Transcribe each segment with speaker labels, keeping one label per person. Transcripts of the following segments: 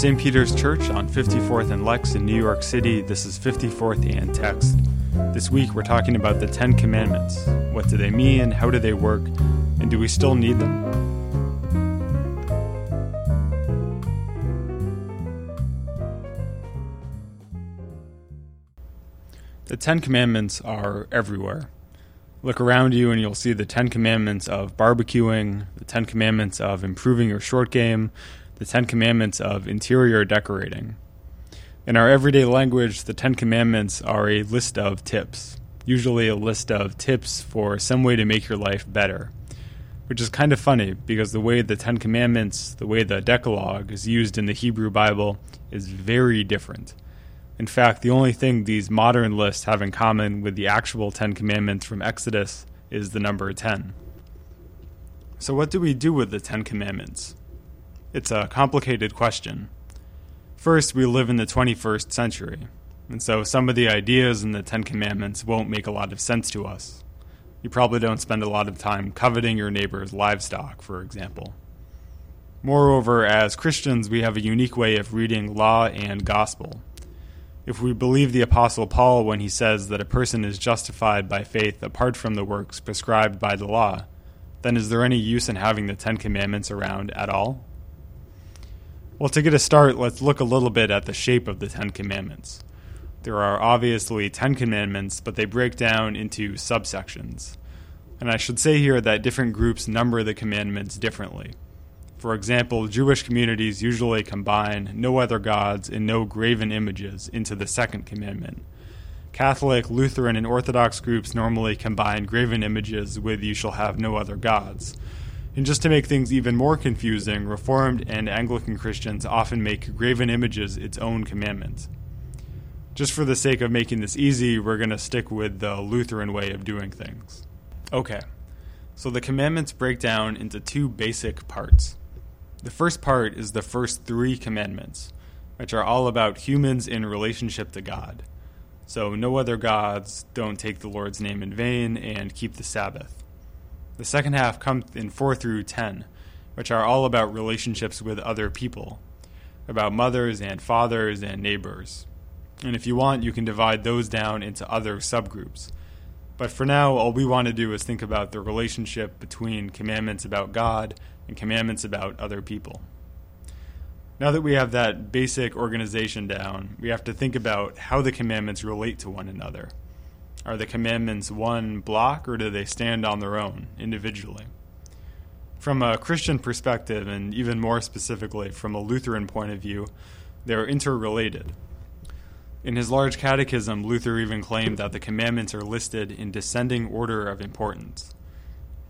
Speaker 1: St. Peter's Church on 54th and Lex in New York City. This is 54th and Text. This week we're talking about the Ten Commandments. What do they mean? How do they work? And do we still need them? The Ten Commandments are everywhere. Look around you and you'll see the Ten Commandments of barbecuing, the Ten Commandments of improving your short game, the Ten Commandments of interior decorating. In our everyday language, the Ten Commandments are a list of tips, usually a list of tips for some way to make your life better. Which is kind of funny because the way the Ten Commandments, the way the Decalogue is used in the Hebrew Bible is very different. In fact, the only thing these modern lists have in common with the actual Ten Commandments from Exodus is the number 10. So, what do we do with the Ten Commandments? It's a complicated question. First, we live in the 21st century, and so some of the ideas in the Ten Commandments won't make a lot of sense to us. You probably don't spend a lot of time coveting your neighbor's livestock, for example. Moreover, as Christians, we have a unique way of reading law and gospel. If we believe the Apostle Paul when he says that a person is justified by faith apart from the works prescribed by the law, then is there any use in having the Ten Commandments around at all? Well, to get a start, let's look a little bit at the shape of the Ten Commandments. There are obviously Ten Commandments, but they break down into subsections. And I should say here that different groups number the commandments differently. For example, Jewish communities usually combine no other gods and no graven images into the second commandment. Catholic, Lutheran, and Orthodox groups normally combine graven images with you shall have no other gods. And just to make things even more confusing, Reformed and Anglican Christians often make graven images its own commandment. Just for the sake of making this easy, we're going to stick with the Lutheran way of doing things. Okay, so the commandments break down into two basic parts. The first part is the first three commandments, which are all about humans in relationship to God. So, no other gods, don't take the Lord's name in vain, and keep the Sabbath. The second half comes in 4 through 10, which are all about relationships with other people, about mothers and fathers and neighbors. And if you want, you can divide those down into other subgroups. But for now, all we want to do is think about the relationship between commandments about God and commandments about other people. Now that we have that basic organization down, we have to think about how the commandments relate to one another. Are the commandments one block or do they stand on their own individually? From a Christian perspective, and even more specifically from a Lutheran point of view, they're interrelated. In his large catechism, Luther even claimed that the commandments are listed in descending order of importance.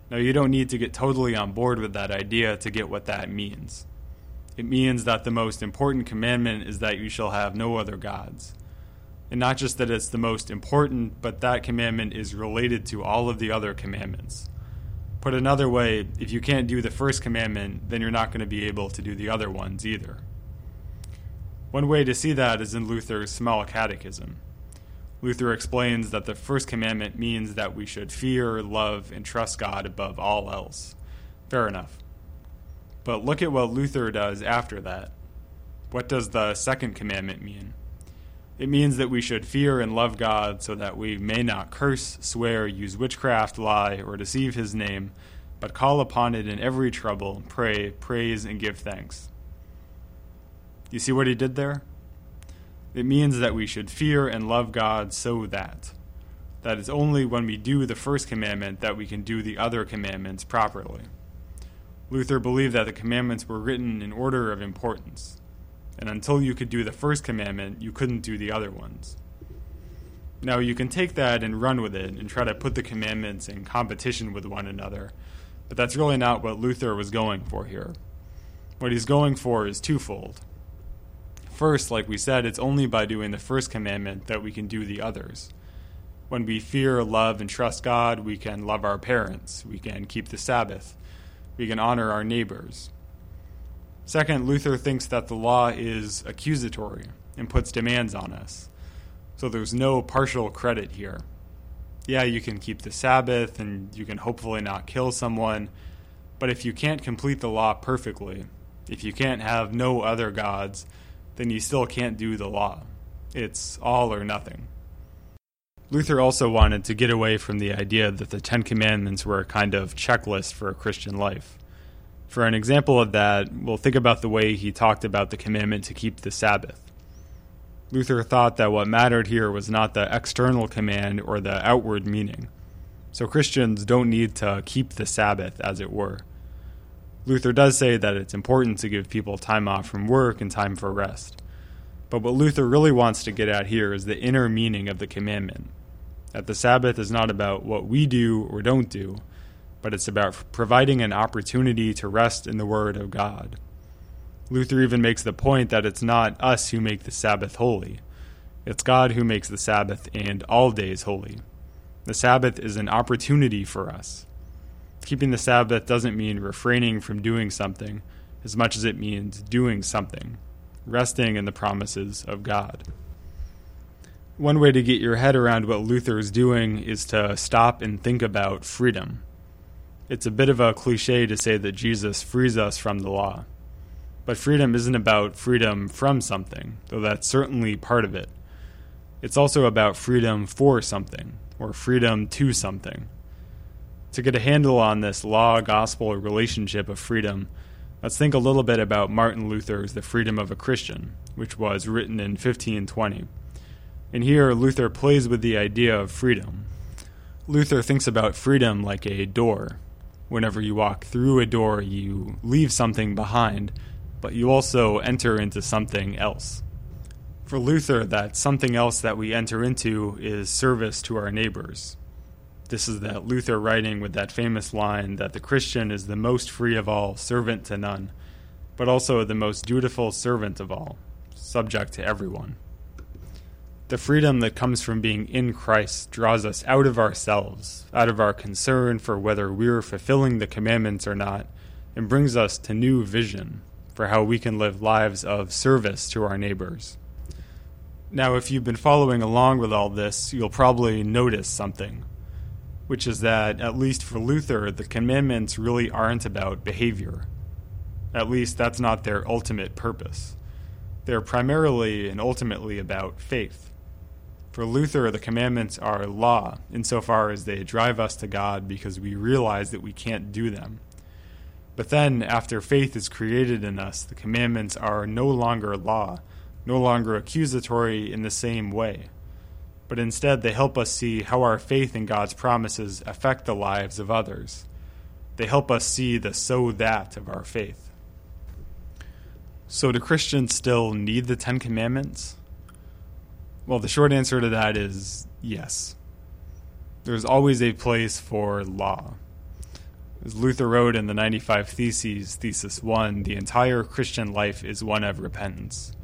Speaker 1: Now, you don't need to get totally on board with that idea to get what that means. It means that the most important commandment is that you shall have no other gods and not just that it's the most important, but that commandment is related to all of the other commandments. Put another way, if you can't do the first commandment, then you're not going to be able to do the other ones either. One way to see that is in Luther's Small Catechism. Luther explains that the first commandment means that we should fear, love, and trust God above all else. Fair enough. But look at what Luther does after that. What does the second commandment mean? It means that we should fear and love God so that we may not curse, swear, use witchcraft, lie, or deceive his name, but call upon it in every trouble, pray, praise, and give thanks. You see what he did there? It means that we should fear and love God so that. That it's only when we do the first commandment that we can do the other commandments properly. Luther believed that the commandments were written in order of importance and until you could do the first commandment, you couldn't do the other ones. Now, you can take that and run with it and try to put the commandments in competition with one another, but that's really not what Luther was going for here. What he's going for is twofold. First, like we said, it's only by doing the first commandment that we can do the others. When we fear, love, and trust God, we can love our parents, we can keep the Sabbath, we can honor our neighbors, Second, Luther thinks that the law is accusatory and puts demands on us. So there's no partial credit here. Yeah, you can keep the Sabbath and you can hopefully not kill someone, but if you can't complete the law perfectly, If you can't have no other gods, then you still can't do the law. It's all or nothing. Luther also wanted to get away from the idea that the Ten Commandments were a kind of checklist for a Christian life. For an example of that, we'll think about the way he talked about the commandment to keep the Sabbath. Luther thought that what mattered here was not the external command or the outward meaning. So Christians don't need to keep the Sabbath, as it were. Luther does say that it's important to give people time off from work and time for rest. But what Luther really wants to get at here is the inner meaning of the commandment. That the Sabbath is not about what we do or don't do, but it's about providing an opportunity to rest in the Word of God. Luther even makes the point that it's not us who make the Sabbath holy, it's God who makes the Sabbath and all days holy. The Sabbath is an opportunity for us. Keeping the Sabbath doesn't mean refraining from doing something as much as it means doing something, resting in the promises of God. One way to get your head around what Luther is doing is to stop and think about freedom. It's a bit of a cliche to say that Jesus frees us from the law. But freedom isn't about freedom from something, though that's certainly part of it. It's also about freedom for something, or freedom to something. To get a handle on this law gospel relationship of freedom, let's think a little bit about Martin Luther's The Freedom of a Christian, which was written in 1520. And here, Luther plays with the idea of freedom. Luther thinks about freedom like a door, Whenever you walk through a door, you leave something behind, but you also enter into something else. For Luther, that something else that we enter into is service to our neighbors. This is that Luther writing with that famous line that the Christian is the most free of all, servant to none, but also the most dutiful servant of all, subject to everyone. The freedom that comes from being in Christ draws us out of ourselves, out of our concern for whether we're fulfilling the commandments or not, and brings us to new vision for how we can live lives of service to our neighbors. Now, if you've been following along with all this, you'll probably notice something, which is that, at least for Luther, the commandments really aren't about behavior. At least that's not their ultimate purpose. They're primarily and ultimately about faith. For Luther, the commandments are law insofar as they drive us to God because we realize that we can't do them. But then, after faith is created in us, the commandments are no longer law, no longer accusatory in the same way. But instead, they help us see how our faith in God's promises affect the lives of others. They help us see the so that of our faith. So, do Christians still need the Ten Commandments? Well, the short answer to that is yes. There's always a place for law. As Luther wrote in the 95 Theses, Thesis 1, the entire Christian life is one of repentance.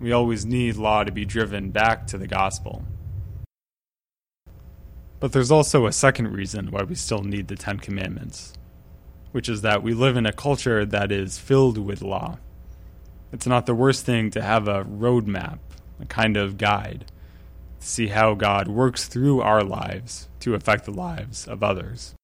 Speaker 1: We always need law to be driven back to the gospel. But there's also a second reason why we still need the Ten Commandments, which is that we live in a culture that is filled with law. It's not the worst thing to have a roadmap a kind of guide to see how God works through our lives to affect the lives of others.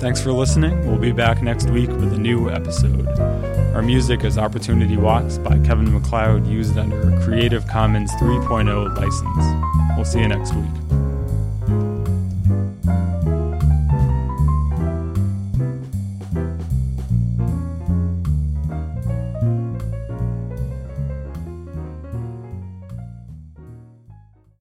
Speaker 1: Thanks for listening. We'll be back next week with a new episode. Our music is Opportunity Walks by Kevin MacLeod, used under a Creative Commons 3.0 license. We'll see you next week.